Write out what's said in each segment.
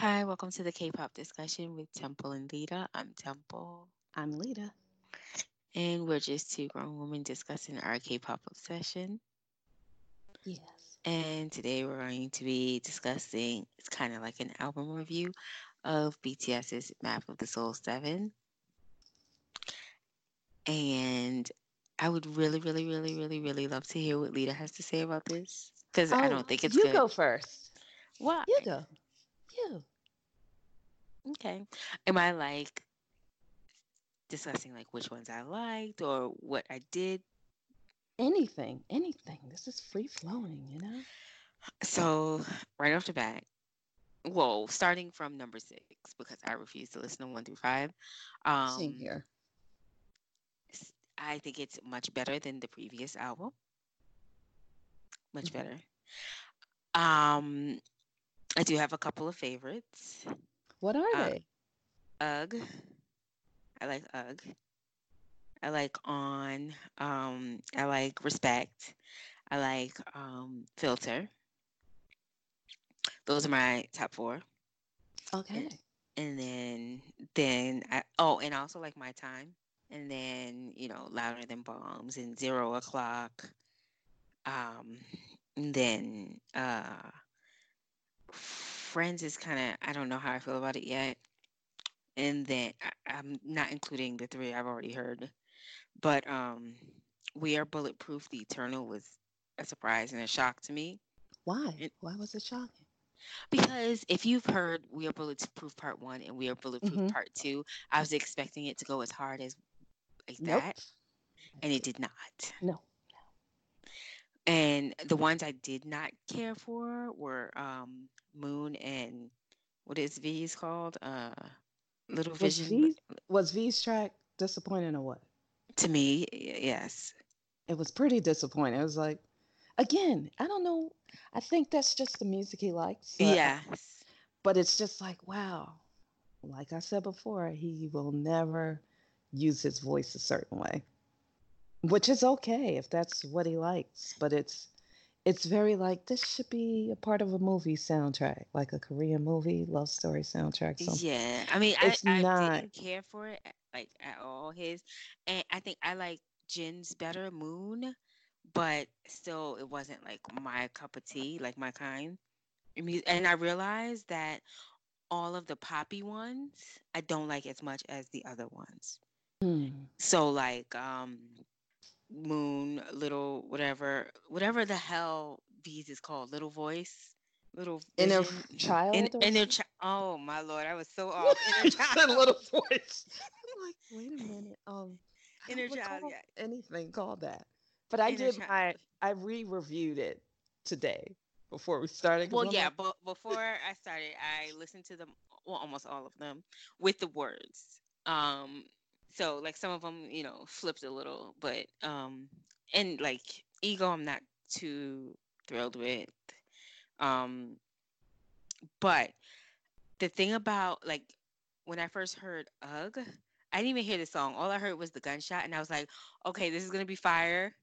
Hi, welcome to the K-pop discussion with Temple and Lita. I'm Temple. I'm Lita. And we're just two grown women discussing our K-pop obsession. Yes. And today we're going to be discussing it's kind of like an album review of BTS's Map of the Soul 7. And I would really, really, really, really, really love to hear what Lita has to say about this. Because I Oh, don't think it's you good. go first. Why? You go. Okay. Am I like discussing like which ones I liked or what I did? Anything. Anything. This is free flowing, you know? So right off the bat, well, starting from number six because I refuse to listen to one through five. Um, Same here. I think it's much better than the previous album. Much Mhm. better. Um, I do have a couple of favorites. What are uh, they? Ugh. I like Ugh. I like On. Um, I like Respect. I like um, Filter. Those are my top four. Okay. And then, then I, oh, and I also like My Time. And then, you know, Louder Than Bombs and Zero O'Clock. Um, and then, uh, Friends is kind of, I don't know how I feel about it yet. And then I, I'm not including the three I've already heard. But um, We Are Bulletproof, The Eternal was a surprise and a shock to me. Why? it- Why was it shocking? Because if you've heard We Are Bulletproof Part One and We Are Bulletproof Mhm. Part Two, I was expecting it to go as hard as like Nope. that, and it did not. No. And the ones I did not care for were um, Moon and what is V's called? Uh, Little Was Vision. V's, was V's track disappointing or what? To me, yes. It was pretty disappointing. It was like, again, I don't know. I think that's just the music he likes. I- yes. but it's just like wow like i said before he will never use his voice a certain way which is okay if that's what he likes but it's it's very like this should be a part of a movie soundtrack like a korean movie love story soundtrack something Yeah, I mean, I, It's I not- didn't care for it like at all. His, and I think I like Jin's better, Moon, but still, it wasn't like my cup of tea, like my kind. And I realized that all of the poppy ones I don't like as much as the other ones. Hmm. So like, um, Moon, Little, whatever, whatever the hell these is called, Little Voice. Little inner child In, inner something? chi- oh my lord, I was so off. Inner child. little voice i'm like wait a minute um Inner child, yeah. anything called that but i Inner did my i re-reviewed it today before we started. Well, yeah, like, but before I started, I listened to them, well, almost all of them, with the words. Um, so like some of them, you know, flipped a little, but um, and like ego, I'm not too thrilled with. Um, but the thing about like when I first heard "Ugh," I didn't even hear the song. All I heard was the gunshot, and I was like, okay, this is gonna be fire,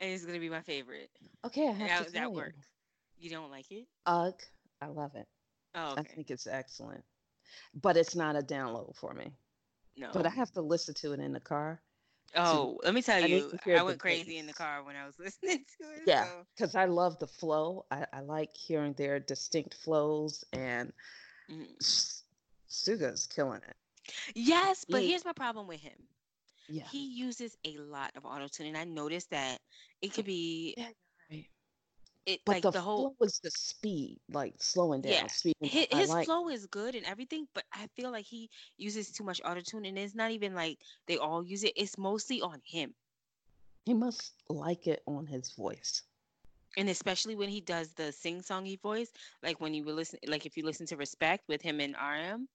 and it's gonna be my favorite. okay i have That- to that tell you. worked. You don't like it? Ugh, I love it. Oh, I think it's excellent. But it's not a download for me. No. But I have to listen to it in the car. Oh, let me tell you, to I went crazy in the car when I was listening to it. Yeah, so- because I love the flow. I, I like hearing their distinct flows, and. Mm. S- Suga's killing it. Yes, but He- here's my problem with him. Yeah. He uses a lot of auto tune, and I noticed that it could be Yeah. It But like the, the, whole. flow is the speed, like slowing down, Yeah, speeding. His, his like. flow is good and everything, but I feel like he uses too much auto tune, and it's not even like they all use it. It's mostly on him, He must like it on his voice. and especially when he does the sing-songy voice, like when you listen, like if you listen to Respect with him and RM,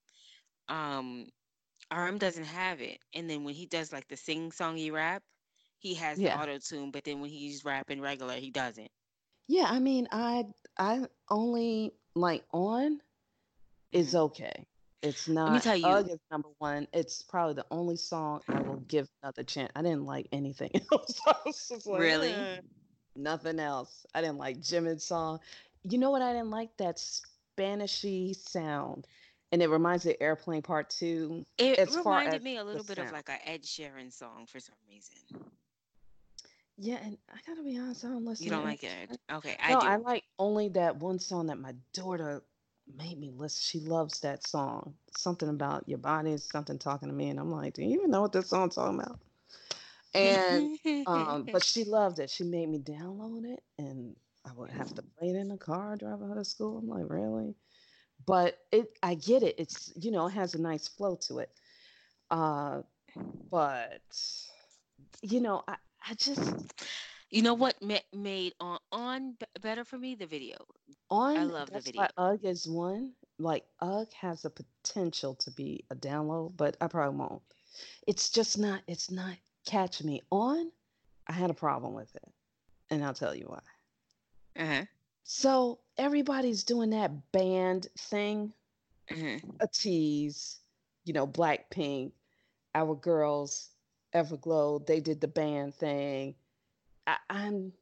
um, RM doesn't have it, and then when he does like the sing-songy rap, he has Yeah. the auto tune, but then when he's rapping regular, he doesn't. Yeah, I mean, I I only like on is Mhm. okay. It's not. Let me tell you- is number one. It's probably the only song I will give another chance. I didn't like anything else. I was just like, Really? "Eh." Nothing else. I didn't like Jimin's song. You know what I didn't like? that Spanishy sound, and it reminds me of Airplane Part Two. It reminded me a little bit of like an Ed Sheeran song for some reason. Yeah, and I gotta be honest, I don't listen. You to don't Ed like it? Okay, I No, do. I like only that one song that my daughter made me listen. She loves that song. Something about your body is something talking to me, and I'm like, do you even know what this song's talking about? And um, but she loved it. She made me download it, and I would have to play it in the car, drive out of school. I'm like, really? But it, I get it. It's you know, it has a nice flow to it. Uh, but you know, I, I just you know what ma- made on on b- better for me? The video. on I love the video. why Ugh is one. Like Ugh has the potential to be a download, but I probably won't. It's just not. It's not catching me on. I had a problem with it, and I'll tell you why. Uh huh. So everybody's doing that band thing, uh Ateez, you know, Blackpink, our girls, Everglow, they did the band thing. I, I'm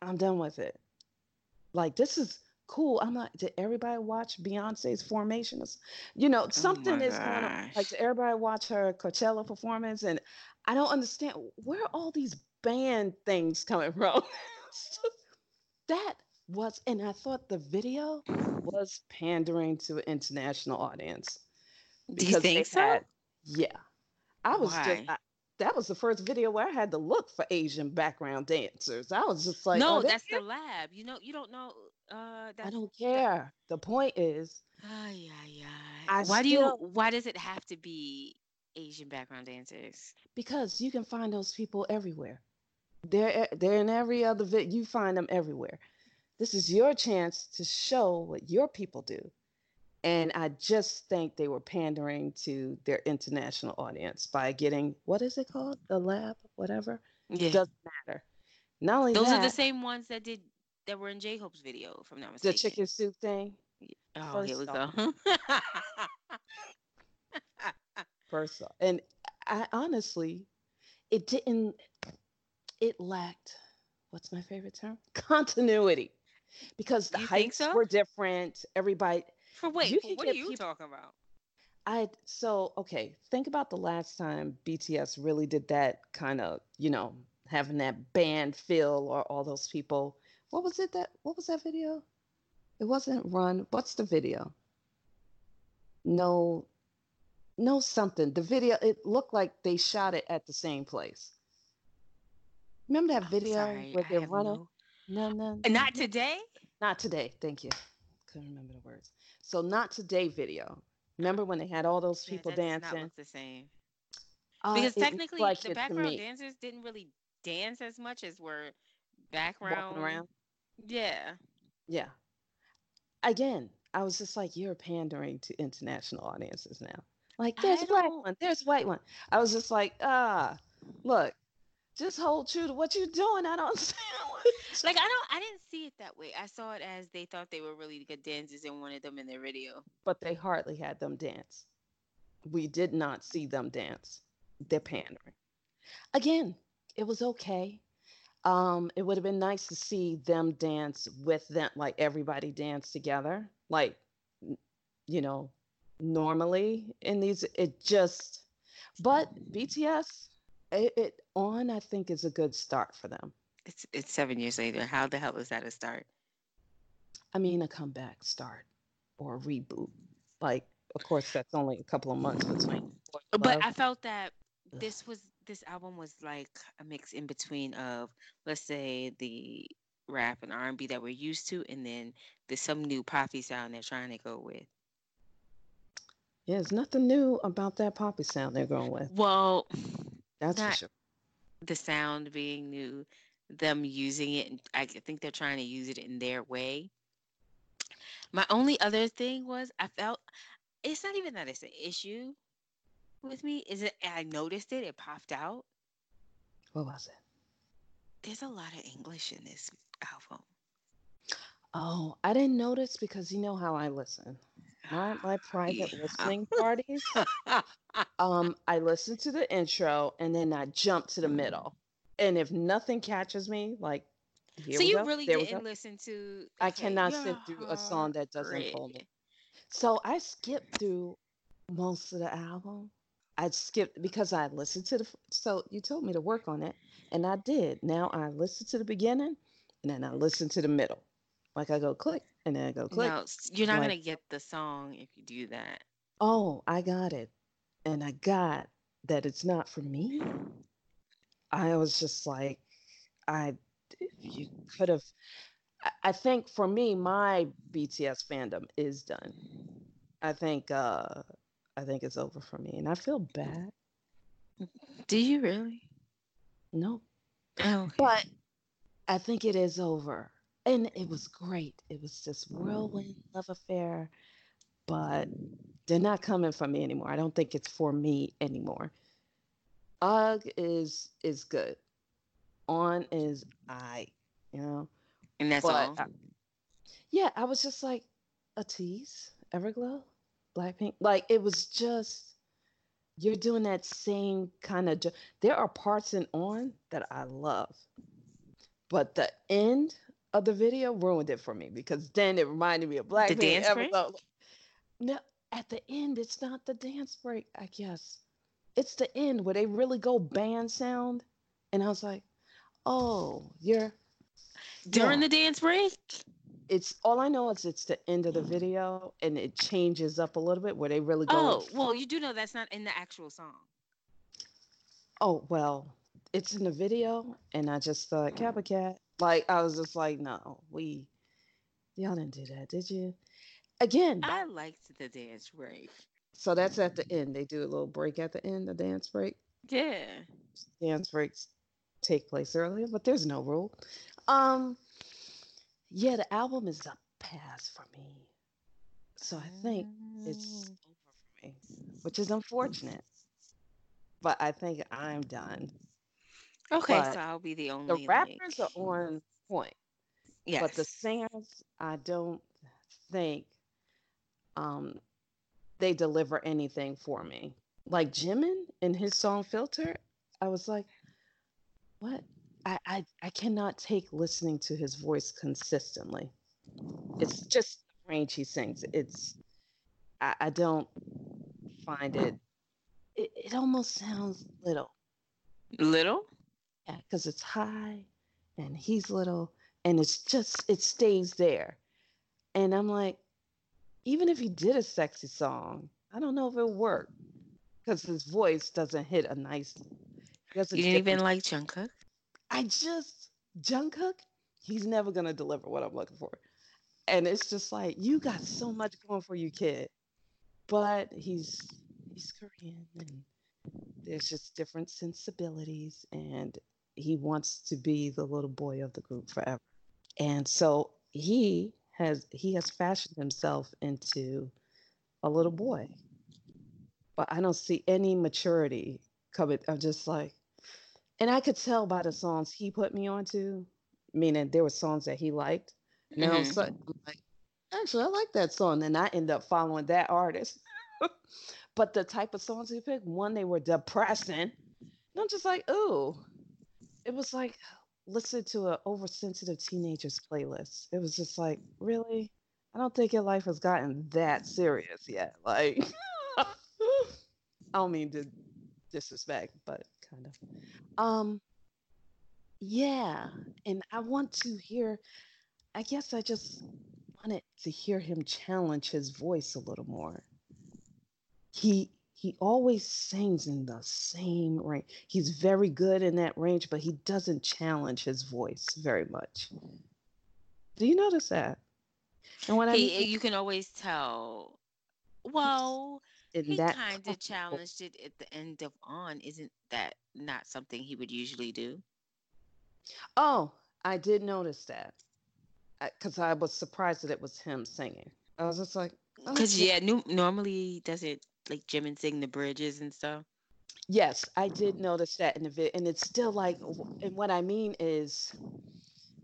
I'm done with it. Like this is cool. I'm not did everybody watch Beyonce's formation? You know, oh something Oh is going on. Like did everybody watch her Coachella performance? And I don't understand where are all these band things coming from. Just- that was and I thought the video was pandering to an international audience Do you think so? had yeah. I was just I, that was the first video where I had to look for Asian background dancers. I was just like, no, they that's here? the lab. You know, you don't know. Uh, I don't that. care. The point is, Ay, ay, I ay. Why do you? Why does it have to be Asian background dancers? because you can find those people everywhere. They're e- they're in every other vid. You find them everywhere. This is your chance to show what your people do. And I just think they were pandering to their international audience by getting what is it called? The lab, whatever. Yeah, Doesn't matter. Not only those are the same ones that did that were in J Hope's video, from I'm the chicken soup thing. Oh, here we First go. first off, and I honestly, it didn't. It lacked. What's my favorite term? Continuity, because the you heights so? were different. Everybody, For wait, for what are you people. talking about? I so okay. Think about the last time BTS really did that kind of, you know, having that band feel or all those people. What was it that? What was that video? It wasn't Run. What's the video? No, no something. The video. It looked like they shot it at the same place. Remember that video sorry, where they're running? no. No, no, Not today. Not today. Thank you. Couldn't remember the words. So not today video. Remember when they had all those Yeah, people not dancing? look the same. Uh, Because technically, like the background dancers didn't really dance as much as were background. around. Yeah. Yeah. Again, I was just like, you're pandering to international audiences now. Like, there's black one, there's a white one. I was just like, ah, look, just hold true to what you're doing. I don't understand. Like I don't. I didn't see it that way. I saw it as they thought they were really good dancers and wanted them in their video. but they hardly had them dance. We did not see them dance. They're pandering. Again, it was okay. Um, it would have been nice to see them dance with them, like everybody dance together, like you know, normally in these. It just, but BTS, it, it on I think is a good start for them. It's it's seven years later. How the hell is that a start? I mean, a comeback start or a reboot. Like, of course, that's only a couple of months between. But Love. I felt that this was this album was like a mix in between of let's say the rap and R and B that we're used to, and then there's some new poppy sound they're trying to go with. Yeah, there's nothing new about that poppy sound they're going with. Well, That's for not sure. the sound being new, them using it. and I think they're trying to use it in their way. My only other thing was I felt it's not even that it's an issue with me. Is it? I noticed it. It popped out. What was it? There's a lot of English in this album. Oh, I didn't notice because you know how I listen. My my private Yeah. listening parties. Um, I listen to the intro and then I jump to the middle. And if nothing catches me, like Here so you go. really didn't listen to I okay, cannot you're sit through a song that doesn't hungry. pull me. So I skipped through most of the album. I skipped because I listened to the. So you told me to work on it, and I did. Now I listen to the beginning, and then I listen to the middle. Like I go click, and then I go click. No, you're not Like, gonna get the song if you do that. oh, I got it, and I got that it's not for me. I was just like, I, if you could have. I I think for me, my BTS fandom is done. I think uh I think it's over for me. And I feel bad. Do you really? No. Oh, okay. But I think it is over. And it was great. It was just whirlwind mm. love affair. But they're not coming for me anymore. I don't think it's for me anymore. Ugh is is good. On is I, you know. and that's But all. I- yeah, I was just like Ateez, Everglow, Blackpink. Like it was just you're doing that same kind of. there are parts in on that I love, but the end of the video ruined it for me because then it reminded me of Blackpink. dance break? No, at the end, it's not the dance break. I guess it's the end where they really go band sound, and I was like, oh, you're During yeah the dance break? it's all I know is it's the end of the video and it changes up a little bit where they really go. Oh, well, you do know that's not in the actual song. oh well, it's in the video, and I just thought Kappa Cat. Like I was just like, no, we, y'all didn't do that, did you? Again, I liked the dance break. so that's at the end. They do a little break at the end, the dance break. Yeah. Dance breaks take place earlier, but there's no rule. Um, yeah, the album is a pass for me. So I think it's Mm. over for me, which is unfortunate. But I think I'm done. Okay, but so I'll be the only. The rappers like, are on point, yes. but the singers, I don't think um, they deliver anything for me. Like Jimin in his song Filter, I was like, what? I, I, I cannot take listening to his voice consistently. It's just the range he sings. It's I, I don't find it, it. It almost sounds little. little. Yeah, because it's high and he's little and it's just it stays there. And I'm like, even if he did a sexy song, I don't know if it'll work. Because his voice doesn't hit a nice doesn't You didn't even like Jungkook. I just Jungkook, he's never gonna deliver what I'm looking for. And it's just like you got so much going for you, kid. But he's he's Korean and there's just different sensibilities and he wants to be the little boy of the group forever. And so he has he has fashioned himself into a little boy. But I don't see any maturity coming. I'm just like and I could tell by the songs he put me onto, meaning there were songs that he liked. And then all of a Mhm. sudden, I'm like, actually, I like that song. And I end up following that artist. but the type of songs he picked, one, they were depressing. And I'm just like, ooh. It was like listen to an oversensitive teenager's playlist. It was just like, really? I don't think your life has gotten that serious yet. Like, I don't mean to disrespect, but kind of. Um, yeah, and I want to hear. I guess I just wanted to hear him challenge his voice a little more. He he always sings in the same range. He's very good in that range, but he doesn't challenge his voice very much. Do you notice that? And what I mean you can always tell. Well, in he kind of challenged it at the end of On. Isn't that not something he would usually do? Oh, I did notice that uh, because I, was surprised that it was him singing. I was just like, oh, Because yeah, nu- normally does it like Jimin sing the bridges and stuff. Yes, I did notice that in the vid, and it's still like, and what I mean is,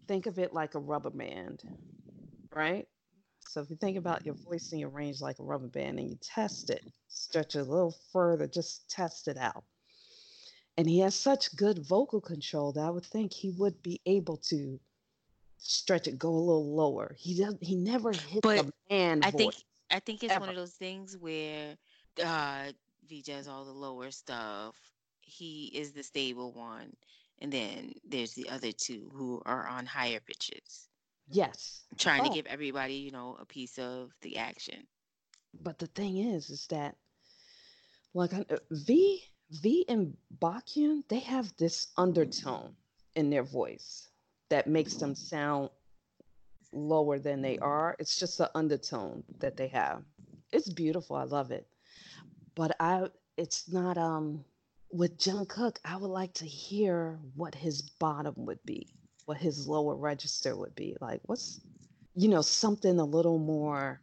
think of it like a rubber band, right? So if you think about your voice and your range like a rubber band, and you test it, stretch it a little further, just test it out. And he has such good vocal control that I would think he would be able to stretch it, go a little lower. He does. He never hit But the man I voice think I think it's one of those things where uh V does all the lower stuff. He is the stable one. And then there's the other two who are on higher pitches, Yes. trying to Oh, give everybody, you know, a piece of the action. but the thing is, is that like V V and Baekhyun, they have this undertone in their voice that makes them sound lower than they are. It's just the undertone that they have. It's beautiful. I love it. But I it's not um with Cook, I would like to hear what his bottom would be, what his lower register would be. Like what's you know, something a little more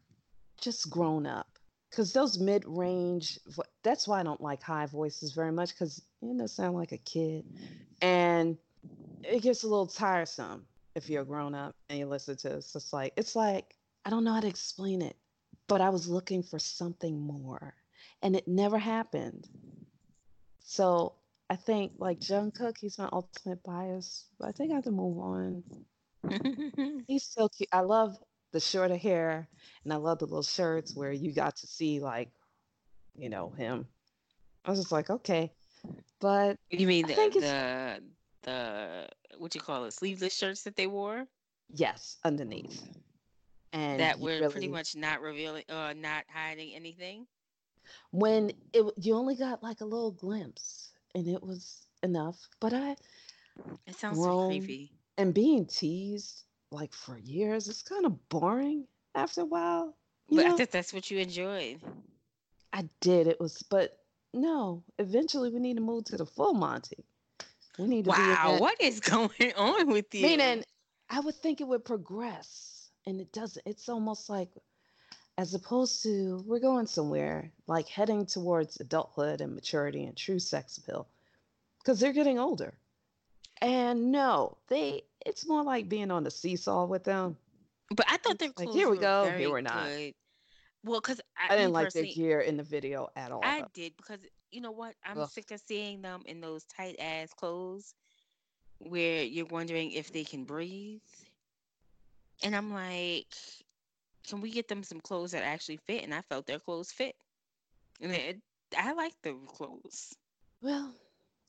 just grown up. Cause those mid-range, that's why I don't like high voices very much, because you know, sound like a kid, and it gets a little tiresome if you're grown up and you listen to it. It's like it's like I don't know how to explain it, but I was looking for something more, and it never happened. So I think like Jungkook, he's my ultimate bias, but I think I have to move on. He's so cute. I love the shorter hair, and I love the little shirts where you got to see like, you know, him. I was just like, okay, but you mean the the the what you call it, sleeveless shirts that they wore? yes, underneath, and that were pretty much not revealing uh not hiding anything. When it you only got like a little glimpse, and it was enough. But I It sounds so creepy. and being teased like for years, it's kind of boring after a while, But I know. thought that's what you enjoyed. I did. It was, but no. Eventually, we need to move to the full Monty. We need to Wow, what is going on with you? Meaning, I would think it would progress, and it doesn't. It's almost like, as opposed to, we're going somewhere, like heading towards adulthood and maturity and true sex appeal, because they're getting older. And no, they. It's more like being on the seesaw with them. But I thought their like, clothes here we go, here we're not. good. Well, because I I, didn't like their gear in the video at all, I though. did because you know what? I'm Ugh. sick of seeing them in those tight ass clothes where you're wondering if they can breathe. And I'm like, can we get them some clothes that actually fit? And I felt their clothes fit. And it, I like the clothes. Well,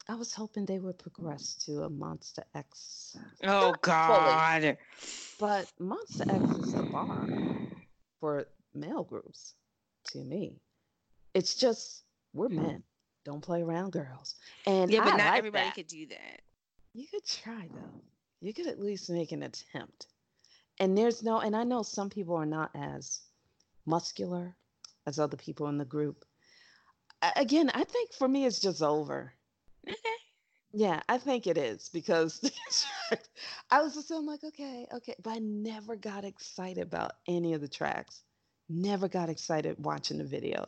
I was hoping they would progress to a Monsta X. Oh God. but Monsta X is the bar for male groups to me. It's just we're men. Don't play around, girls. And Yeah, but I not like everybody that. could do that. You could try though. You could at least make an attempt. And there's no, and I know some people are not as muscular as other people in the group. Again, I think for me, it's just over. Okay. Yeah, I think it is because I was just I'm like, okay, okay, but I never got excited about any of the tracks. Never got excited watching the video.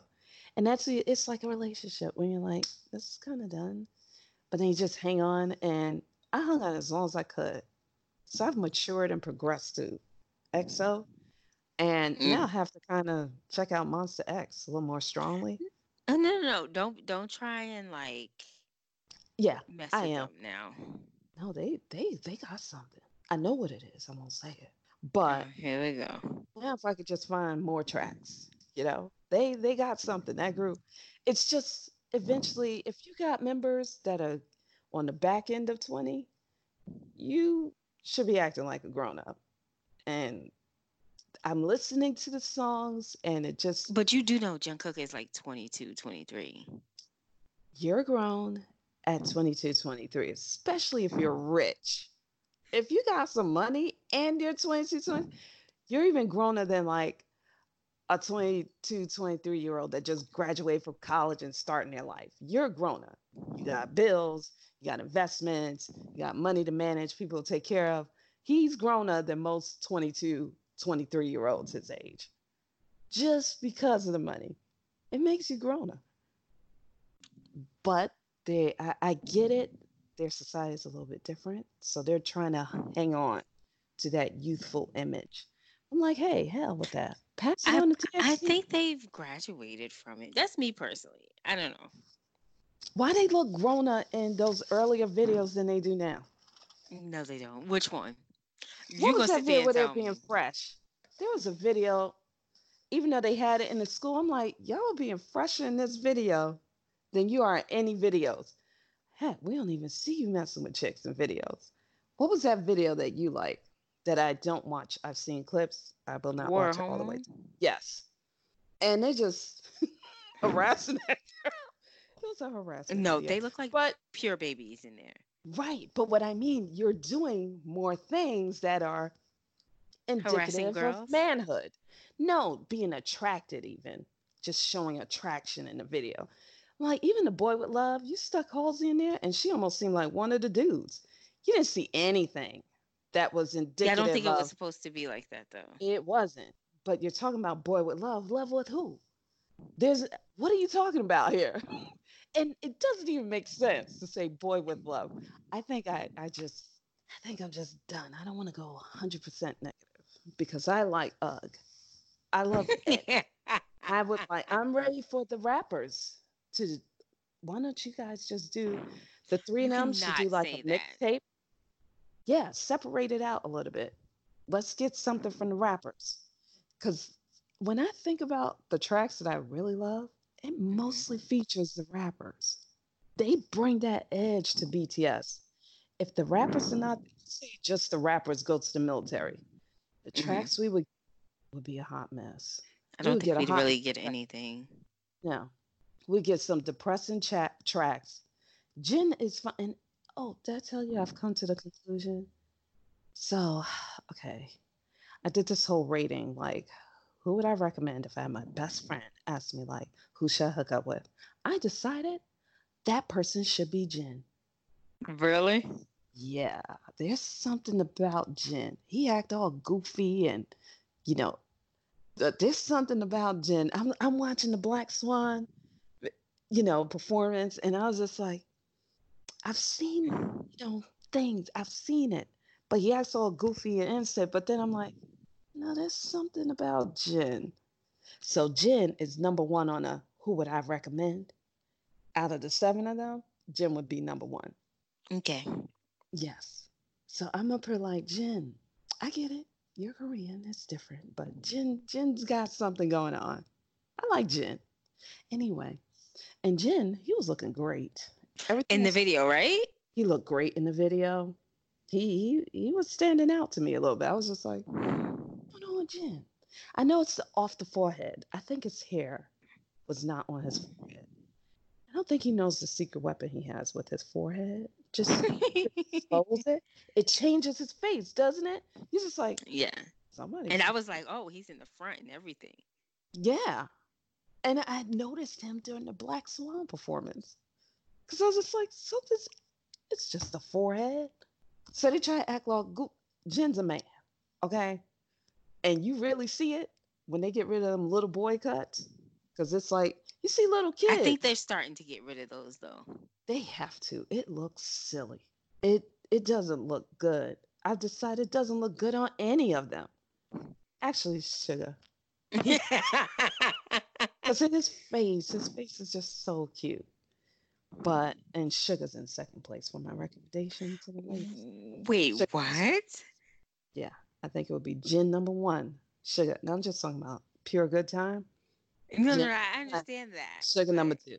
And that's it's like a relationship when you're like, this is kind of done. But then you just hang on and I hung on as long as I could. So I've matured and progressed to EXO. And now I Mm. have to kind of check out Monsta X a little more strongly. Oh no, no, no! Don't don't try and like Yeah, mess I am. now. No, they they they got something. I know what it is. I'm gonna say it. Oh, But here we go. now if I could just find more tracks, you know, they they got something. That group. It's just eventually, if you got members that are on the back end of 20, you should be acting like a grown up. And I'm listening to the songs and it just But you do know Jungkook is like 22, 23. you're grown at 22, 23, especially if you're rich. If you got some money and you're 22, 20, you're even growner than like a 22, 23 year old that just graduated from college and starting their life. You're a grown up. You got bills, you got investments, you got money to manage, people to take care of. He's grown up than most 22, 23 year olds his age just because of the money. It makes you grown up. But they, I, I get it. Their society is a little bit different. So they're trying to hang on to that youthful image. I'm like, hey, hell with that. Pass it I on to I think they've graduated from it. That's me personally. I don't know. Why they look growner in those earlier videos than they do now? No, they don't. Which one? You what was that video where they're being fresh? There was a video, even though they had it in the school. I'm like, y'all are being fresher in this video than you are in any videos. Heck, we don't even see you messing with chicks in videos. What was that video that you like that I don't watch? I've seen clips. I will not War watch it all the way. through. Yes. And they just harassing that girl. It was a harassment. No, video. they look like But pure babies in there. Right. But what I mean, you're doing more things that are Harassing indicative of manhood. No, being attracted, even just showing attraction in the video. Like, even the boy with love, you stuck Halsey in there, and she almost seemed like one of the dudes. You didn't see anything that was Yeah, I don't think it was supposed to be like that though. it wasn't. But you're talking about boy with love. Love with who? There's what are you talking about here? And it doesn't even make sense to say boy with love. I think I, I just I think I'm just done. I don't want to go 100% negative because I like Ugh. I love it. I would like I'm ready for the rappers to why don't you guys just do the three of them should do like a mixtape? Yeah, separate it out a little bit. Let's get something from the rappers. Cause when I think about the tracks that I really love, it Mm-hmm. mostly features the rappers. They bring that edge to BTS. If the rappers are not say just the rappers go to the military, the Mhm. tracks we would would be a hot mess. I don't would think we'd really get track. anything. No, we get some depressing chat tracks. Jin is fine. And oh, did I tell you I've come to the conclusion? So, okay, I did this whole rating. Like, who would I recommend if I had my best friend ask me, like, who should I hook up with? I decided that person should be Jin. Really? Yeah, there's something about Jin. He act all goofy and, you know, uh, there's something about Jin. I'm I'm watching the Black Swan, you know, performance, and I was just like, I've seen, you know, things. I've seen it, but he acts all goofy and innocent. But then I'm like, no, there's something about Jin. So Jin is number one on a who would I recommend? Out of the seven of them, Jin would be number one. Okay. Yes. So I'm up here like Jin. I get it. You're Korean. It's different, but Jin Jin's got something going on. I like Jin. Anyway, and Jin, he was looking great. Everything In the video, right? he looked great in the video. He he he was standing out to me a little bit. I was just like, what's going on Jin? I know it's off the forehead. I think his hair was not on his forehead. I don't think he knows the secret weapon he has with his forehead. Just expose it. It changes his face, doesn't it? He's just like yeah. somebody. And I was like, oh, he's in the front and everything. yeah. And I noticed him during the Black Swan performance. Because I was just like, something's, it's just the forehead. So they try to act like Go- Jin's a man, okay? And you really see it when they get rid of them little boy cuts. Because it's like, you see little kids. I think they're starting to get rid of those though. They have to. It looks silly. It it doesn't look good. I've decided it doesn't look good on any of them. Actually, Suga. Because in his face, his face is just so cute. But and Suga's in second place for my recommendation to the ladies. Mm, wait, Suga- what? Yeah, I think it would be Jin number one. Suga. No, I'm just talking about pure good time. No, no, no, I understand that. Suga number two.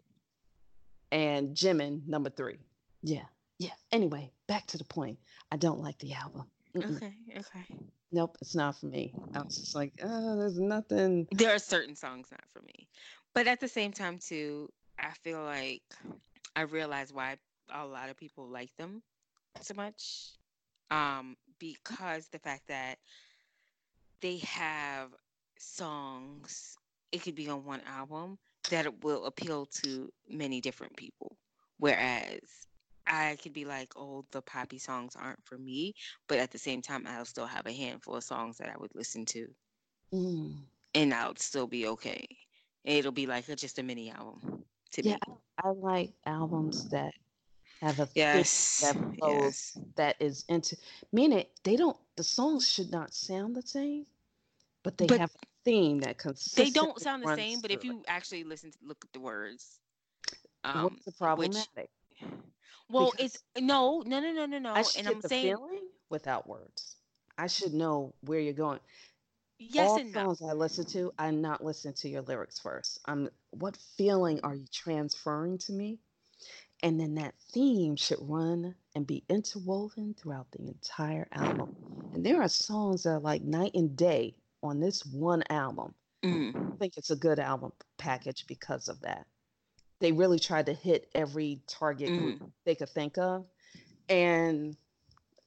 And Jimin number three. Yeah. Yeah. Anyway, back to the point. I don't like the album. Mm-mm. Okay, okay. Nope, it's not for me. I was just like, oh, there's nothing. There are certain songs not for me. But at the same time too, I feel like I realize why a lot of people like them so much. Um, because the fact that they have songs, it could be on one album that it will appeal to many different people. Whereas I could be like, oh, the poppy songs aren't for me, but at the same time, I'll still have a handful of songs that I would listen to, Mm. and I'll still be okay. It'll be like a, just a mini album to Yeah, me. I like albums that have a theme Yes. that flows Yes. that is into meaning they don't the songs should not sound the same, but they But have a theme that consists. They don't sound the same, but if through it. you actually listen to look at the words, um, what's the which problematic? well, it's no, no, no, no, no, no. I should And get I'm the saying feeling without words. I should know where you're going. Yes All and no. songs I listen to, I'm not listening to your lyrics first. I'm what feeling are you transferring to me? And then that theme should run and be interwoven throughout the entire album. And there are songs that are like night and day on this one album. Mm. I think it's a good album package because of that. They really tried to hit every target group Mm. they could think of. And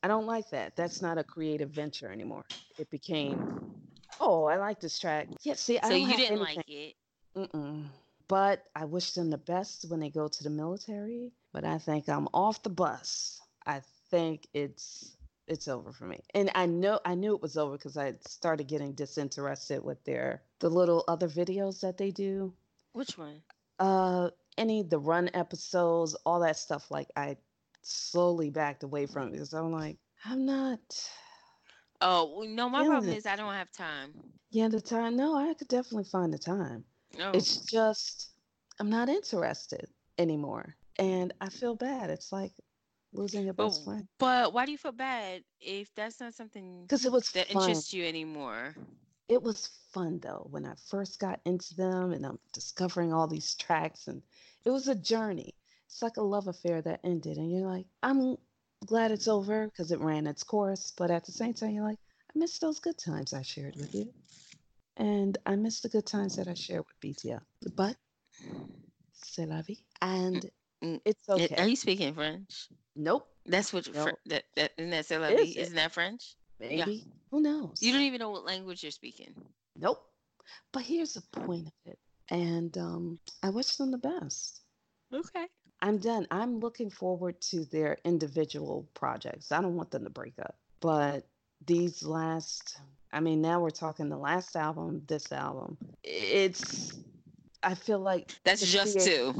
I don't like that. That's not a creative venture anymore. It became, oh, I like this track. Yeah, see, I So don't you have didn't anything. like it. Mm-mm. But I wish them the best when they go to the military. But I think I'm off the bus. I think it's it's over for me. And I know I knew it was over because I started getting disinterested with their the little other videos that they do. Which one? Uh any the run episodes, all that stuff like I slowly backed away from it because I'm like, I'm not Oh no, my problem is I don't have time. Yeah, the time. No, I could definitely find the time. No. It's just I'm not interested anymore. And I feel bad. It's like losing your But best oh, friend. but why do you feel bad if that's not something Because it was that fun. interests you anymore? It was fun though when I first got into them and I'm discovering all these tracks and it was a journey. It's like a love affair that ended and you're like, I'm glad it's over because it ran its course, but at the same time you're like, I miss those good times I shared with you. And I miss the good times that I shared with BTL. But c'est la vie. And Mm, it's Y- Are you speaking French? Nope. That's what No. Fr- that that isn't that c'est la Is vie? it? Isn't that French? Maybe. Who knows? You don't even know what language you're speaking. Nope. But here's the point of it. And um, I wish them the best. Okay. I'm done. I'm looking forward to their individual projects. I don't want them to break up. But these last, I mean, now we're talking the last album, this album. It's, I feel like, That's just two.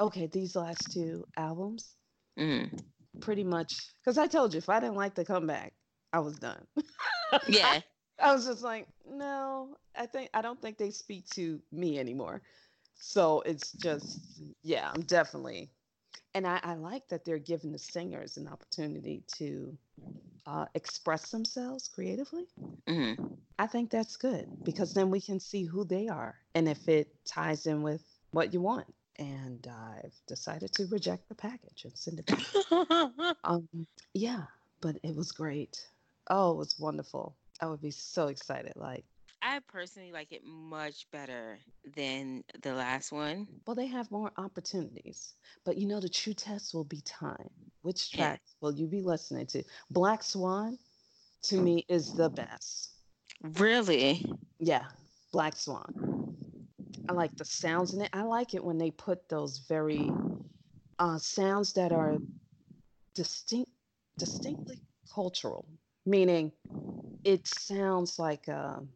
okay, these last two albums, Mm. pretty much, because I told you, if I didn't like the comeback, I was done. Yeah. I was just like, no, I think I don't think they speak to me anymore. So it's just, yeah, I'm definitely, and I, I like that they're giving the singers an opportunity to uh, express themselves creatively. Mm. I think that's good because then we can see who they are and if it ties in with what you want. And I've decided to reject the package and send it back. Um, yeah, but it was great. Oh, it was wonderful. I would be so excited. Like, I personally like it much better than the last one. well, they have more opportunities. But you know, the true test will be time. Which tracks will you be listening to? Black Swan, to me, is the best. Really? Yeah, Black Swan. I like the sounds in it. I like it when they put those very uh, sounds that are distinct, distinctly cultural, meaning it sounds like um,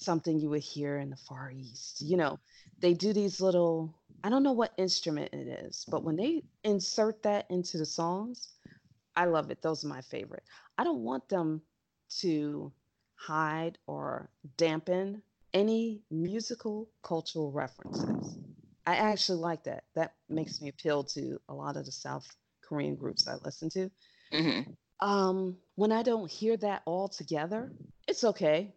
something you would hear in the Far East. You know, they do these little, I don't know what instrument it is, but when they insert that into the songs, I love it. Those are my favorite. I don't want them to hide or dampen any musical cultural references. I actually like that. That makes me appeal to a lot of the South Korean groups I listen to. hmm Um, when I don't hear that all together, it's okay.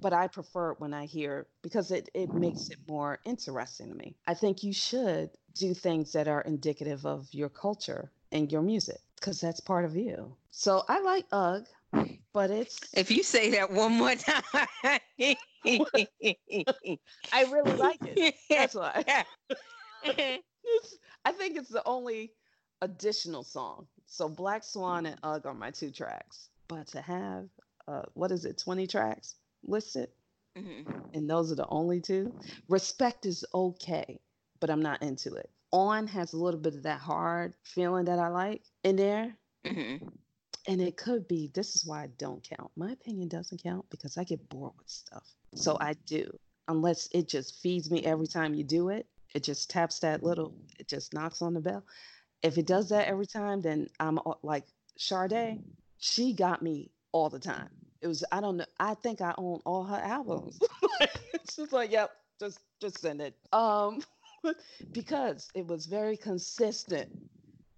But I prefer it when I hear because it, it makes it more interesting to me. I think you should do things that are indicative of your culture and your music because that's part of you. So I like Ugh, but it's If you say that one more time, I really like it. That's why. I think it's the only additional song. So Black Swan and Ugh are my two tracks. But to have uh, what is it, 20 tracks listed, Mhm. and those are the only two. Respect is okay, but I'm not into it. On has a little bit of that hard feeling that I like in there. Mhm. And it could be this is why I don't count. My opinion doesn't count because I get bored with stuff. So I do, unless it just feeds me every time you do it. It just taps that little, it just knocks on the bell. If it does that every time, then I'm like Sade. She got me all the time. It was I don't know. I think I own all her albums. it's just like, yep, just just send it. Um, because it was very consistent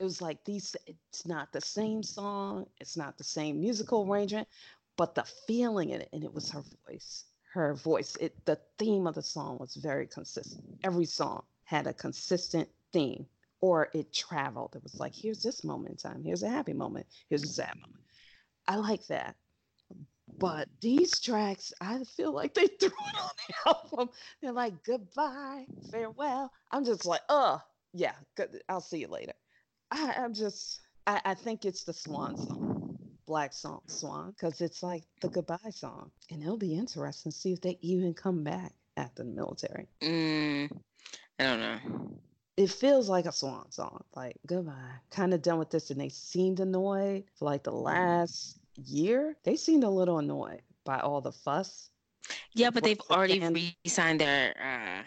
It was like these, it's not the same song, it's not the same musical arrangement, but the feeling in it, and it was her voice. Her voice, it the theme of the song was very consistent. Every song had a consistent theme, or it traveled. It was like, here's this moment in time, here's a happy moment, here's a sad moment. I like that. But these tracks, I feel like they threw it on the album. They're like, goodbye, farewell. I'm just like, oh, yeah, good. I'll see you later. I, I'm just, I, I think it's the Swan song, Black Song Swan, because it's like the goodbye song. And it'll be interesting to see if they even come back after the military. Mm, I don't know. It feels like a swan song, like goodbye. Kind of done with this, and they seemed annoyed for like the last year. They seemed a little annoyed by all the fuss. Yeah, but they've already end? re-signed their uh,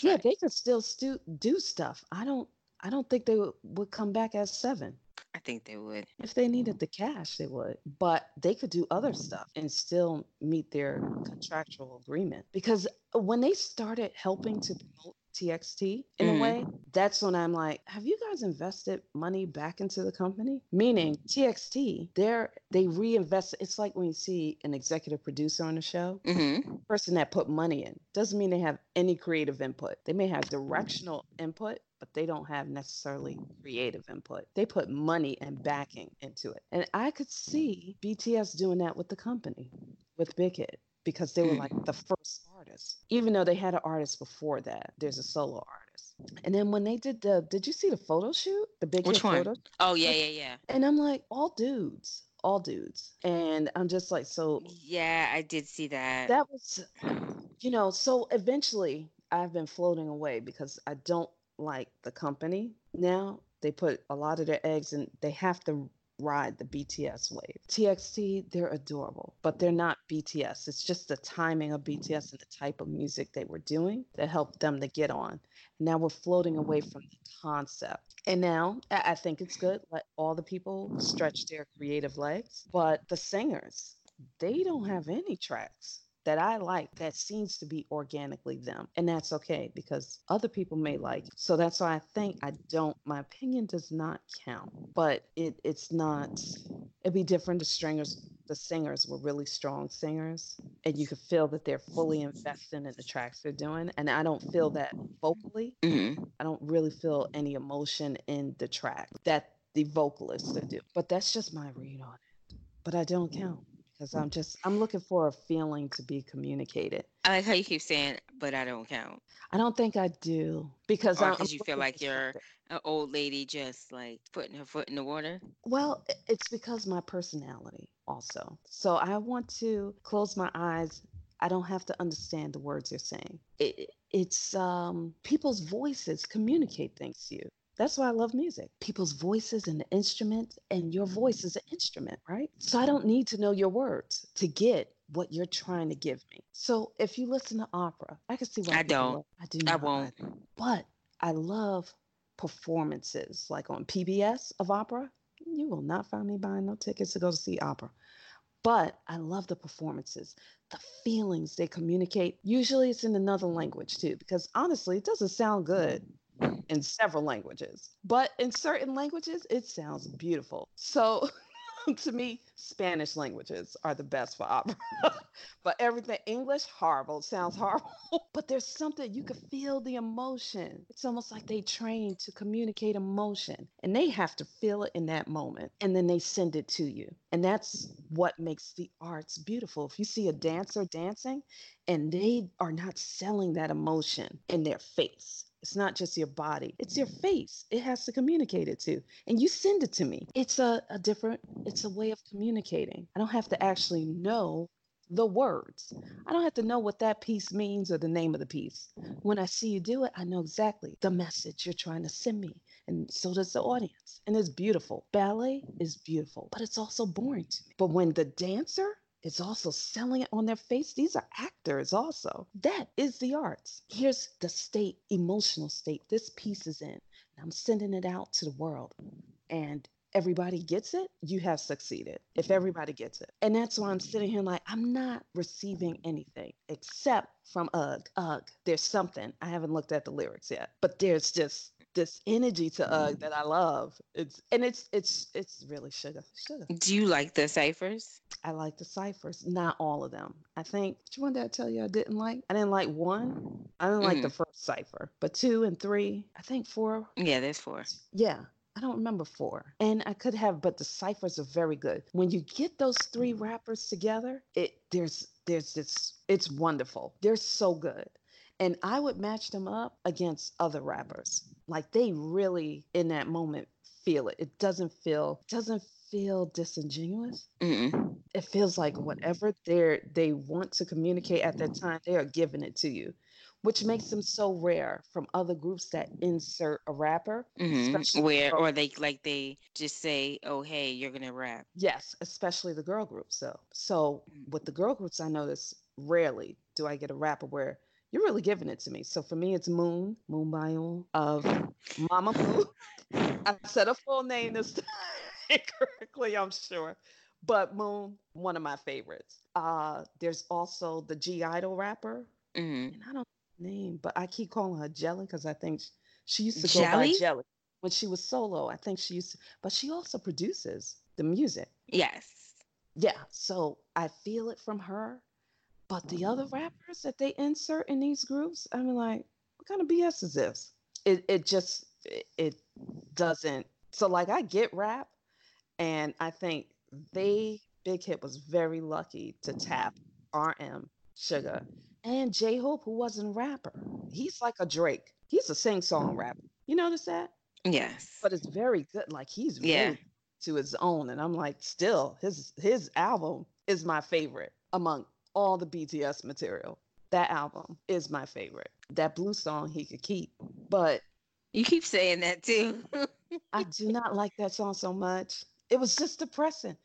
Yeah, they could still stu- do stuff. I don't. I don't think they would, would come back as seven. I think they would. If they needed the cash, they would. But they could do other stuff and still meet their contractual agreement. Because when they started helping to promote TXT in Mhm. a way, that's when I'm like, have you guys invested money back into the company? Meaning TXT, they're they reinvest. It's like when you see an executive producer on a show, Mm-hmm. person that put money in doesn't mean they have any creative input. They may have directional input, but they don't have necessarily creative input. They put money and backing into it. And I could see BTS doing that with the company, with Big Hit, because they were like the first artist. Even though they had an artist before that, there's a solo artist. And then when they did the, did you see the photo shoot? The Big Which Hit one? photo? Oh yeah, yeah, yeah. And I'm like, all dudes, all dudes. And I'm just like, so Yeah, I did see that. that was you know so eventually i've been floating away because i don't like the company now they put a lot of their eggs and they have to ride the bts wave. Txt they're adorable but they're not bts it's just the timing of bts and the type of music they were doing that helped them to get on. Now we're floating away from the concept. And now i think it's good let all the people stretch their creative legs but the singers they don't have any tracks that I like that seems to be organically them. And that's okay because other people may like. it. So that's why I think I don't my opinion does not count. But it it's not it'd be different. The stringers the singers were really strong singers and you could feel that they're fully invested in the tracks they're doing. And I don't feel that vocally. Mm-hmm. I don't really feel any emotion in the track that the vocalists do. But that's just my read on it. But I don't count because I'm just I'm looking for a feeling to be communicated. I like how you keep saying, but I don't count. I don't think I do because Or I'm, because you feel like you're an old lady just like putting her foot in the water. Well, it's because my personality also. So I want to close my eyes. I don't have to understand the words they're saying. It, it's um, people's voices communicate things to you. That's why I love music. People's voices and the instruments, and your voice mm. is an instrument, right? So I don't need to know your words to get what you're trying to give me. So if you listen to opera, I can see why I don't. love- I do I not. won't. either. But I love performances like on PBS of opera. You will not find me buying no tickets to go to see opera. But I love the performances, the feelings they communicate. Usually it's in another language too, because honestly, it doesn't sound good mm. In several languages. But in certain languages, it sounds beautiful. So to me, Spanish languages are the best for opera. but everything English, horrible. Sounds horrible. but there's something you can feel the emotion. It's almost like they train to communicate emotion and they have to feel it in that moment and then they send it to you. And that's what makes the arts beautiful. If you see a dancer dancing and they are not selling that emotion in their face, it's not just your body, it's your mm-hmm. face. It has to communicate it to. And you send it to me. It's a, a different, it's a way of communicating. I don't have to actually know the words. I don't have to know what that piece means or the name of the piece. When I see you do it, I know exactly the message you're trying to send me. And so does the audience. And it's beautiful. Ballet is beautiful, but it's also boring to me. But when the dancer is also selling it on their face, these are actors also. That is the arts. Here's the state, emotional state this piece is in. I'm sending it out to the world. And everybody gets it, you have succeeded. If mm-hmm. everybody gets it. And that's why I'm sitting here like, I'm not receiving anything except from Ugh. Ugh, there's something. I haven't looked at the lyrics yet, but there's just this energy to Ugh that I love. It's and it's it's it's really sugar. Sugar. Do you like the ciphers? I like the ciphers. Not all of them. I think which one did I tell you I didn't like? I didn't like one. I didn't like the Mhm. first cipher, but two and three. I think four. Yeah, there's four. Yeah. I don't remember four. And I could have, but the ciphers are very good. When you get those three mm-hmm. rappers together, it there's there's this it's wonderful. They're so good. And I would match them up against other rappers. Like they really in that moment feel it. It doesn't feel doesn't feel disingenuous. Mm-mm. It feels like whatever they're they want to communicate at that time, they are giving it to you. Which makes them so rare from other groups that insert a rapper. hmm Where or they like they just say, "Oh, hey, you're gonna rap." Yes, especially the girl groups. So, so Mm. with the girl groups, I notice rarely do I get a rapper where you're really giving it to me. So for me, it's Moon, Moon of Mamamoo. I said a full name this time correctly, I'm sure. But Moon, one of my favorites. Uh, there's also the (G)I-DLE rapper, hmm and I don't know her name, but I keep calling her Jelly because I think sh- she used to go Jelly? by Jelly when she was solo. I think she used, to, but she also produces the music. Yes. Yeah, so I feel it from her. But the other rappers that they insert in these groups, I'm like, what kind of BS is this? It it just it, it doesn't. So like I get rap, and I think they Big Hit was very lucky to tap RM, Suga, and J Hope, who wasn't a rapper. He's like a Drake. He's a sing song rapper. You notice that? Yes. But it's very good. Like he's Yeah. really to his own, and I'm like, still his his album is my favorite among all the BTS material. That album is my favorite. That blue song he could keep, but you keep saying that too. I do not like that song so much. It was just depressing.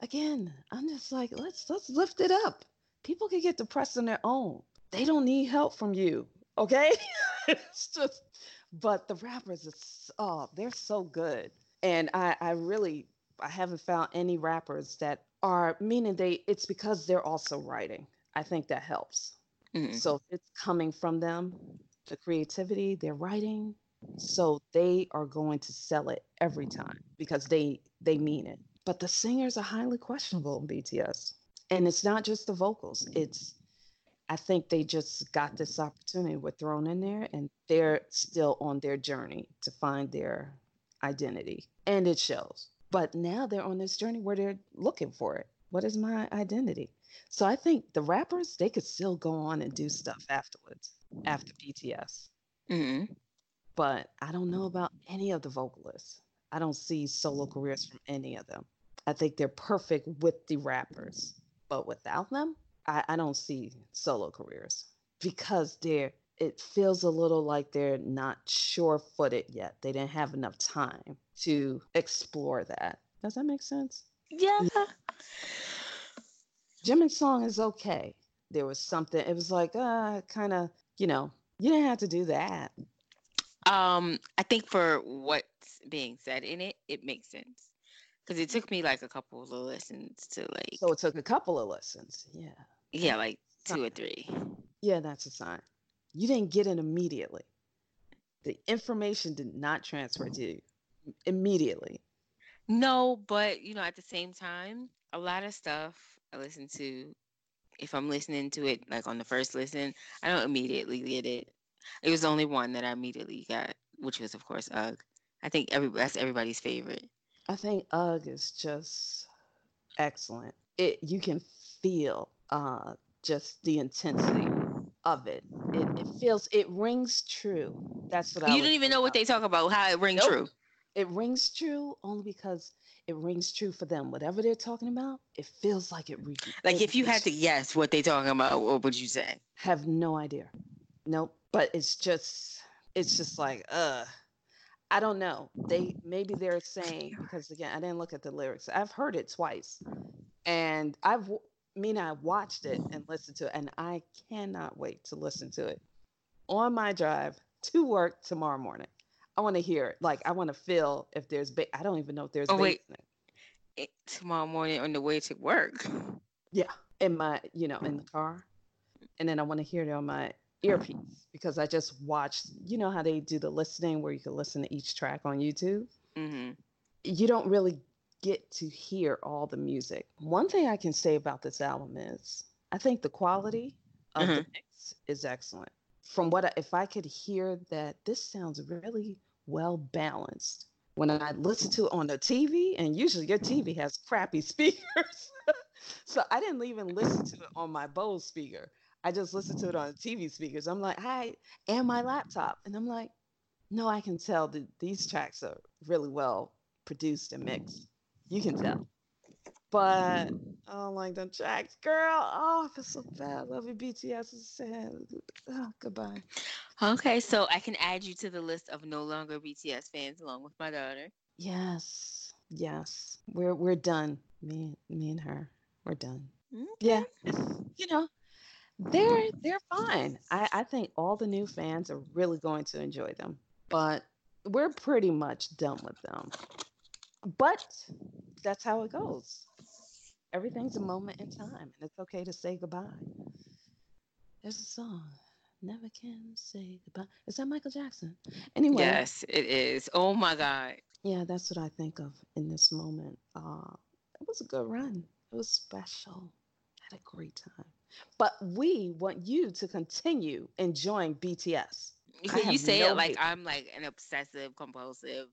Again, I'm just like, let's let's lift it up. People can get depressed on their own. They don't need help from you. Okay? it's just but the rappers is oh, they're so good. And I I really I haven't found any rappers that are meaning they it's because they're also writing. I think that helps. Mhm. So it's coming from them, the creativity, they're writing, so they are going to sell it every time because they they mean it. But the singers are highly questionable in BTS. And it's not just the vocals. It's I think they just got this opportunity were thrown in there and they're still on their journey to find their identity. And it shows. But now they're on this journey where they're looking for it. What is my identity? So I think the rappers, they could still go on and do stuff afterwards, after BTS. Mhm. But I don't know about any of the vocalists. I don't see solo careers from any of them. I think they're perfect with the rappers. But without them, I, I don't see solo careers because they're it feels a little like they're not sure footed yet. They didn't have enough time to explore that. Does that make sense? Yeah. Jimin's song is okay. There was something, it was like, uh, kind of, you know, you didn't have to do that. Um, I think for what's being said in it, it makes sense. Because it took me like a couple of listens to like, So it took a couple of lessons. Yeah. yeah, like two or three. Yeah, that's a sign. You didn't get it immediately. The information did not transfer to you immediately. No, but you know, at the same time, a lot of stuff I listen to, if I'm listening to it like on the first listen, I don't immediately get it. It was the only one that I immediately got, which was of course Ugh. I think every that's everybody's favorite. I think Ugh is just excellent. It you can feel uh just the intensity of it. It it feels it rings true. That's what I You don't even know what they talk about, how it rings Nope. true. it rings true only because it rings true for them. Whatever they're talking about, it feels like it. Re- Like it if you had to guess what they're talking about, what would you say? have no idea. Nope. But it's just, it's just like, uh, I don't know. They maybe they're saying because again, I didn't look at the lyrics. I've heard it twice, and I've mean I watched it and listened to it, and I cannot wait to listen to it on my drive to work tomorrow morning. I want to hear it. Like I want to feel if there's. Ba- I don't even know if there's. Oh, bass wait. in it. It, tomorrow morning on the way to work. Yeah, in my, you know, in the car, and then I want to hear it on my earpiece because I just watched, you know how they do the listening where you can listen to each track on YouTube? Mm-hmm. You don't really get to hear all the music. One thing I can say about this album is I think the quality of the Mhm. mix is excellent. From what I, if I could hear that this sounds really well balanced when I listen to it on the TV, and usually your TV has crappy speakers. so I didn't even listen to it on my Bose speaker. I just listened to it on the TV speakers. I'm like, hi, and my laptop. And I'm like, no, I can tell that these tracks are really well produced and mixed. You can tell. But I don't like them tracks, girl. Oh, I feel so bad. Love you, BTS is sad. Oh, goodbye. Okay, so I can add you to the list of no longer BTS fans along with my daughter. Yes, yes. We're we're done. Me, me and her, we're done. Okay. Yeah, you know, they're they're fine. I I think all the new fans are really going to enjoy them, but we're pretty much done with them. But that's how it goes. Everything's a moment in time, and it's okay to say goodbye. There's a song, "Never Can Say Goodbye." Is that Michael Jackson? Anyway, Yes, it is. Oh my God. yeah, that's what I think of in this moment. Uh, it was a good run. It was special. Had a great time. But we want you to continue enjoying BTS. I Can you say no it like. I'm like an obsessive compulsive?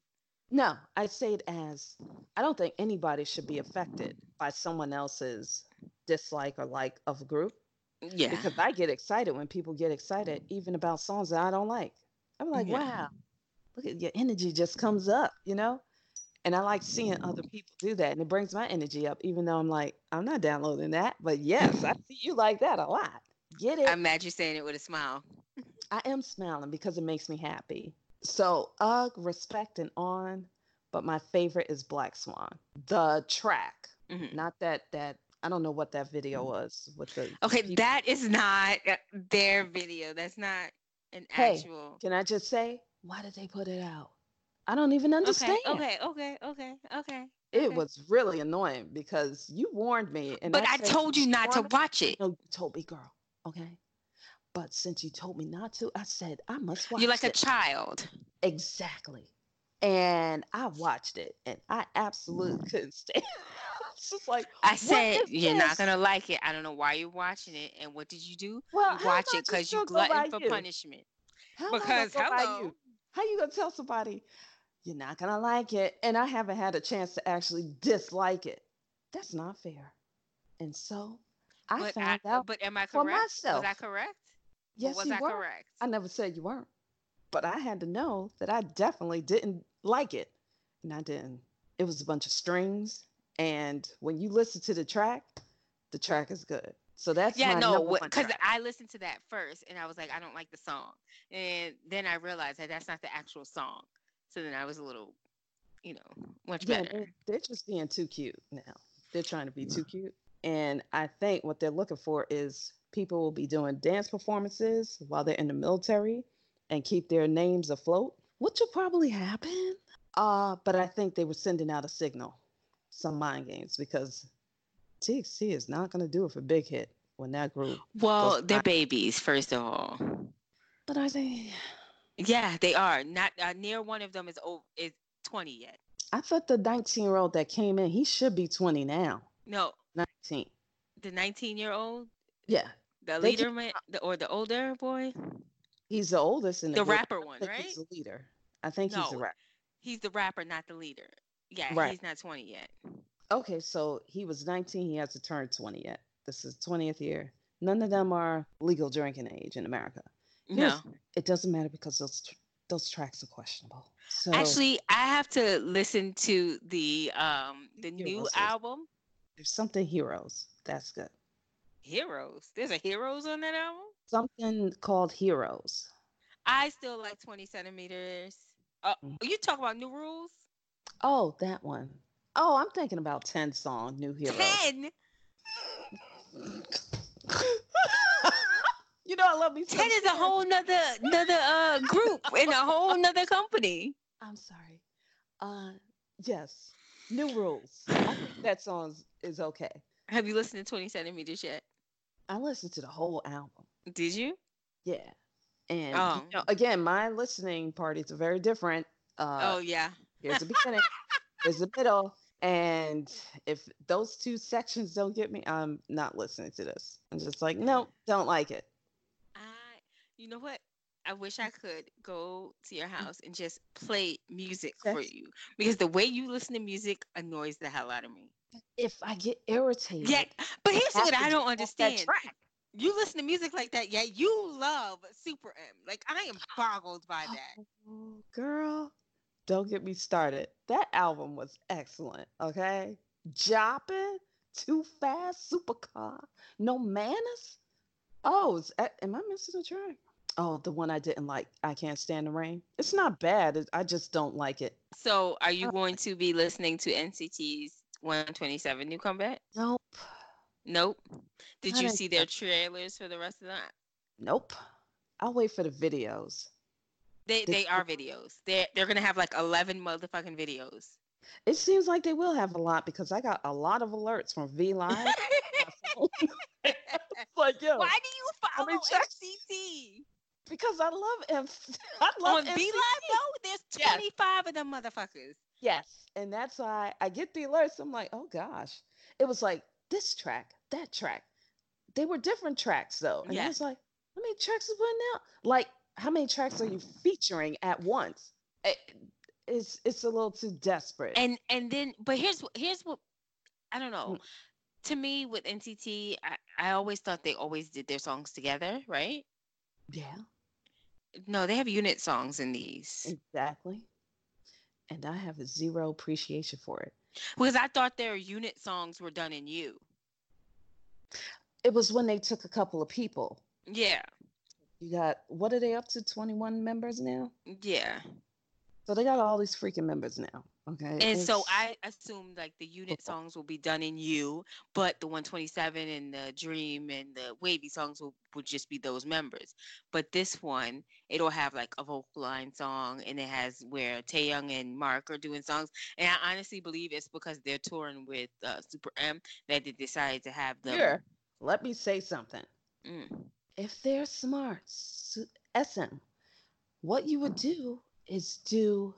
No, I say it as I don't think anybody should be affected by someone else's dislike or like of a group Yeah. because I get excited when people get excited, even about songs that I don't like. I'm like, Yeah. wow, look at your energy just comes up, you know? And I like seeing other people do that. And it brings my energy up, even though I'm like, I'm not downloading that. But yes, I see you like that a lot. Get it? I'm mad you're saying it with a smile. I am smiling because it makes me happy. So, ugh, respect and on. But my favorite is Black Swan. The track. Mhm. Not that, that, I don't know what that video was with the. Okay, people- that is not uh, their video. That's not an Hey, actual. Can I just say, why did they put it out? I don't even understand. Okay, okay, okay, okay, okay. It okay. was really annoying because you warned me, and But I said, told you not to watch it. No, you told me, girl. Okay, but since you told me not to, I said I must watch. It. You're like a child. exactly, and I watched it, and I absolutely mm. couldn't stand. it. It's just like, I said you're not gonna like it. I don't know why you're watching it. And what did you do? well, You watch it because you gonna go by glutton for you? punishment. How am I gonna Because hello. you? How you gonna tell somebody you're not gonna like it, and I haven't had a chance to actually dislike it? That's not fair. And so I but found I, out. but am I for correct? myself. Was I correct? Or yes, was you I were. correct? I never said you weren't, but I had to know that I definitely didn't like it, and I didn't. It was a bunch of strings, and when you listen to the track, the track is good. So that's yeah, my no, because track. I listened to that first and I was like, I don't like the song. And then I realized that that's not the actual song. So then I was a little, you know, much Yeah, better. they're, they're just being too cute now. They're trying to be too mm. cute. And I think what they're looking for is people will be doing dance performances while they're in the military and keep their names afloat, which will probably happen. Uh, but I think they were sending out a signal, some mind games, because TXT is not going to do it for Big Hit when that group. Well, they're babies, first of all. But are they? Yeah, they are. Not uh, near one of them is o- is 20 yet. I thought the 19 year old that came in, he should be 20 now. No, 19. the 19 year old, Yeah. The They leader man, the, or the older boy, He's the oldest in the, the group. rapper one, right? He's the leader. I think he's the rapper. He's the rapper, not the leader. Yeah, Right. he's not 20 yet. Okay, so he was 19. He hasn't turned 20 yet. This is 20th year. None of them are legal drinking age in America. No. It doesn't matter because those tr- those tracks are questionable. So Actually, I have to listen to the um the new album, there's something heroes. That's good. Heroes. There's a Heroes on that album. Something called heroes. I still like 20 centimeters. Uh, Mm. you talk about new rules? Oh, that one. Oh, I'm thinking about 10 song new heroes. 10. you know I love me. some 10 is a whole nother another uh group in a whole nother company. I'm sorry. Uh, yes. New rules. I think that song is okay. Have you listened to 20 centimeters yet? I listened to the whole album. Did you? Yeah, And Oh. you know, again, my listening parties are very different. Uh, oh yeah. Here's the beginning, here's the middle. And if those two sections don't get me, I'm not listening to this. I'm just like, no, don't like it. I, you know what? I wish I could go to your house and just play music for you because the way you listen to music annoys the hell out of me. If I get irritated, Yeah, but here's what I don't understand. You listen to music like that, yeah, you love Super M. Like I am boggled by oh, that. Oh, girl, don't get me started. That album was excellent. Okay, Jopping, Too Fast, Supercar, No Manners. Oh, is, am I missing a track? Oh, the one I didn't like. I can't stand the rain. It's not bad. I just don't like it. So, are you uh, going to be listening to NCT's 127 new comeback? Nope. Nope. Did you see their trailers for the rest of that? Nope. I'll wait for the videos. They The- they are videos. They're they're gonna have like 11 motherfucking videos. It seems like they will have a lot because I got a lot of alerts from V Live. like, yo, Why do you follow many tracks? NCT? because I love M. I love On V Live though, there's Yes. 25 of them motherfuckers. Yes, and that's why I get the alerts. I'm like, oh gosh, it was like this track, that track. They were different tracks though, and I Yeah. was like, how many tracks are putting out? Like, how many tracks are you featuring at once? It, it's it's a little too desperate. And and then but here's what here's what I don't know. Mm. To me with NCT, I, I always thought they always did their songs together, right? yeah, No, they have unit songs in these. exactly. And I have a zero appreciation for it. Because I thought their unit songs were done in you. It was when they took a couple of people. Yeah. You got what are they up to? Twenty one members now. Yeah. So they got all these freaking members now. Okay. And so I assume like the unit songs will be done in you, but the 127 and the Dream and the WayV songs will, will just be those members. But this one, it'll have like a vocal line song and it has where Taeyong and Mark are doing songs. And I honestly believe it's because they're touring with uh, Super M that they decided to have them. Here, let me say something. Mm. If they're smart, su- SM, what you would do is do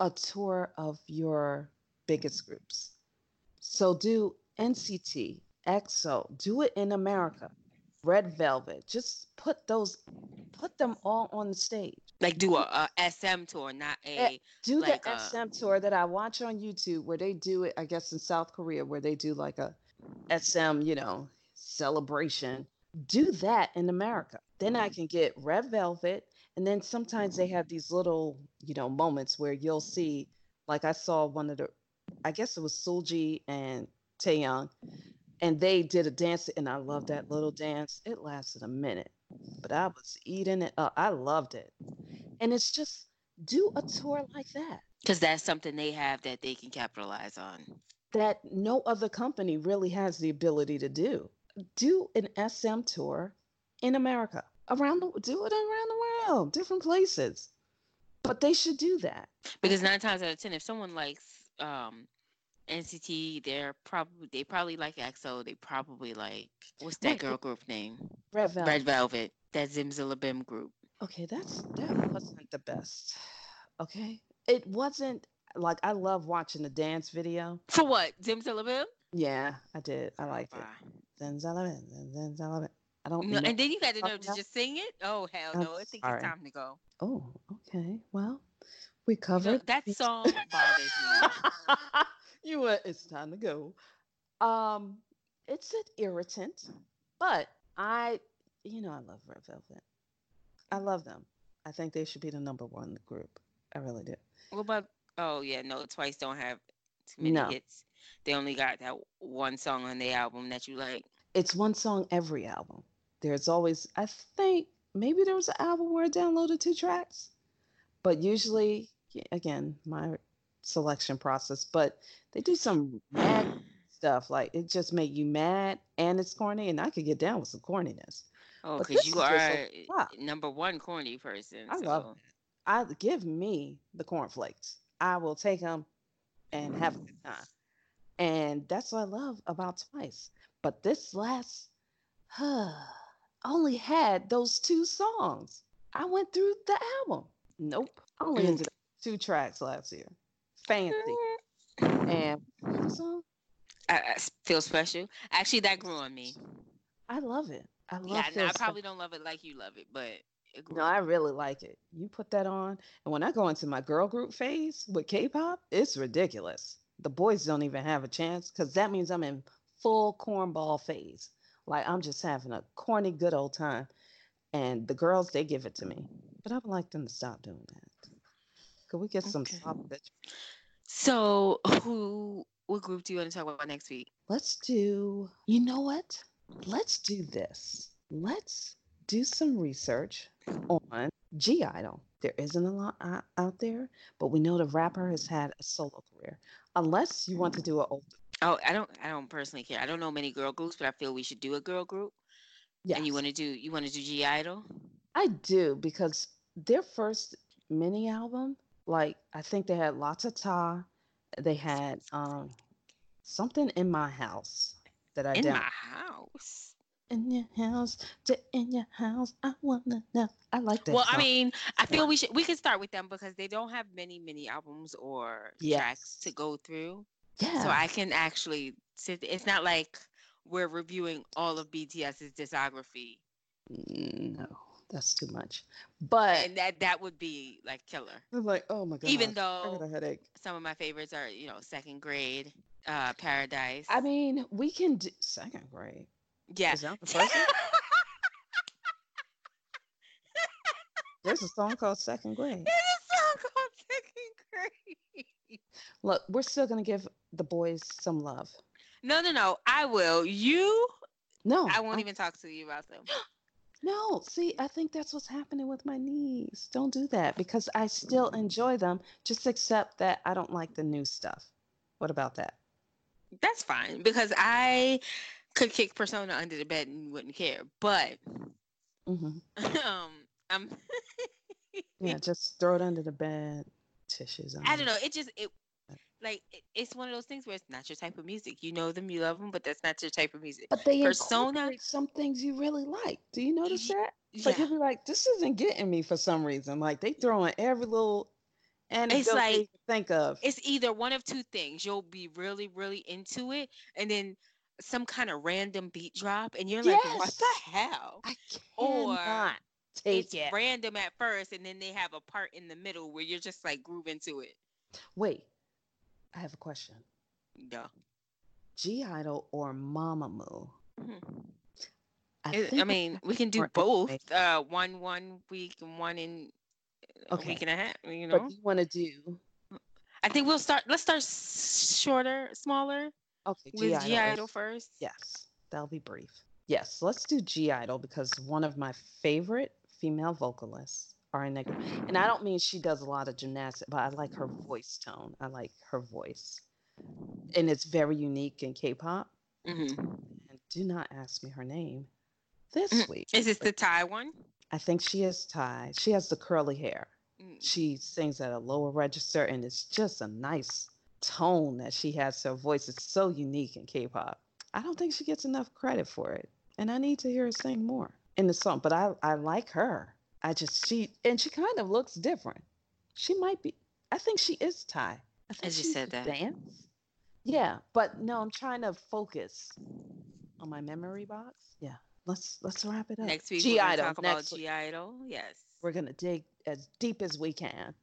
a tour of your biggest groups. So do NCT, EXO, do it in America, Red Velvet. Just put those, put them all on the stage. Like do a, a SM tour, not a. Do Like, the uh, SM tour that I watch on YouTube where they do it, I guess in South Korea, where they do like a SM, you know, celebration. Do that in America. Then I can get Red Velvet. And then sometimes they have these little, you know, moments where you'll see, like I saw one of the, I guess it was Seulgi and Taeyong, and they did a dance, and I love that little dance. It lasted a minute, but I was eating it up. I loved it. And it's just do a tour like that Because that's something they have that they can capitalize on. that no other company really has the ability to do. Do an SM tour in America, around the do it around the world, different places. But they should do that. because nine times out of ten, if someone likes um NCT, they're probably they probably like EXO. They probably like what's that Right, girl group name? Red Velvet. Red Velvet. That Zimzalabim group. Okay, that's that wasn't the best. Okay, it wasn't like I love watching the dance video. For what? Zimzalabim? Yeah, I did. I liked it. Then Zalabin, then Zalabin. I don't No, and then you got to know to just sing it? Oh hell I'm no! I think sorry. it's time to go. Oh, okay. Well, we You know, covered that song bothers me. you were, it's time to go. Um, it's an irritant, but I, you know, I love Red Velvet. I love them. I think they should be the number one group. I really do. What about? Oh yeah, no. Twice don't have too many No. hits. They only got that one song on the album that you like. It's one song every album. There's always, I think, maybe there was an album where I downloaded two tracks, but usually, again, my selection process. But they do some mad stuff like it just make you mad and it's corny, and I could get down with some corniness. Oh, because you are number one corny person. I so. love I give me the cornflakes. I will take them and have a good time. And that's what I love about Twice. But this last only had those two songs. I went through the album. Nope. I only Mm. ended up two tracks last year. Fancy. And what was the song? I, I feel special. Actually, that grew on me. I love it. I love Yeah, no, I probably don't love it like you love it, but it No, I really like it. You put that on, and when I go into my girl group phase with K-pop, it's ridiculous. The boys don't even have a chance because that means I'm in full cornball phase. Like I'm just having a corny, good old time, and the girls they give it to me. But I would like them to stop doing that. Could we get some Okay. soft bitch? So, who, what group do you want to talk about next week? Let's do. You know what? Let's do this. Let's do some research on (G)I-DLE. There isn't a lot out there, but we know the rapper has had a solo career. Unless you want to do an old, Oh, I don't, I don't personally care. I don't know many girl groups, but I feel we should do a girl group. Yeah. And you want to do, you want to do (G)I-DLE? I do because their first mini album, like I think they had lots of ta. They had um something in my house that I In down- my house. in your house, to in your house. I wanna know. I like that. Well, I mean, I feel we should we can start with them because they don't have many mini albums or tracks to go through. Yeah. So I can actually sit. It's not like we're reviewing all of BTS's discography, Mm, No, that's too much. But and that that would be like killer. I'm like, oh my god. Even I got though a headache. some of my favorites are, you know, Second Grade, uh, Paradise. I mean, we can do second grade. yeah. Is that the first one? There's a song called Second Grade. There's a song called Second Grade. Look, we're still gonna give the boys some love. No, no, no. I will. You, No, I won't even talk to you about them. No, see, I think that's what's happening with my knees. Don't do that because I still enjoy them. Just accept that I don't like the new stuff. What about that? That's fine because I could kick Persona under the bed and wouldn't care. But hmm um, I'm. Yeah, just throw it under the bed. Tissues. I don't know. It just it like it's one of those things where it's not your type of music. You know them, you love them, but that's not your type of music. But they Persona- some things you really like. Do you notice that? Yeah, Like you'll be like, this isn't getting me for some reason. Like they throw in every little and it's like- think of. it's either one of two things. You'll be really, really into it, and then some kind of random beat drop, and you're like, "What the hell?" I or cannot take It's it. random at first, and then they have a part in the middle where you're just like grooving to it. Wait, I have a question. Yeah. (G)I-DLE or Mamamoo? Mhm. I, It- I mean, we can do both. Uh, one one week and one in a week and a half. You know, but you want to do I think we'll start. Let's start shorter, smaller okay with (G)I-DLE first. Yes, that'll be brief. Yes, let's do (G)I-DLE because one of my favorite female vocalists are in that group. And I don't mean she does a lot of gymnastics, but I like her voice tone. I like her voice. And it's very unique in K-pop. hmm And do not ask me her name this Mhm. week. Is this the Thai one? I think she is Thai. She has the curly hair. Mm. She sings at a lower register and it's just a nice tone that she has. Her voice is so unique in K-pop. I don't think she gets enough credit for it. And I need to hear her sing more in the song. But I, I like her. I just she and she kind of looks different. She might be I think she is Thai. I think just she said that. Dance. Yeah, but no, I'm trying to focus on my memory box. Yeah. Let's let's wrap it up. Next week G we're gonna Idol. talk about Next week. (G)I-DLE. Yes. We're gonna dig as deep as we can.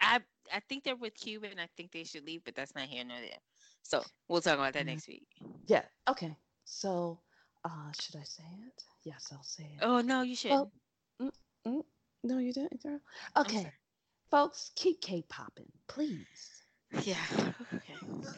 I I think they're with Cube and I think they should leave, but that's not here nor there. So we'll talk about that Mhm. next week. Yeah. Okay. So, uh, should I say it? Yes, I'll say it. Oh no, you shouldn't. No, you didn't, girl. Okay, folks, keep K-popping, please. Yeah. Okay.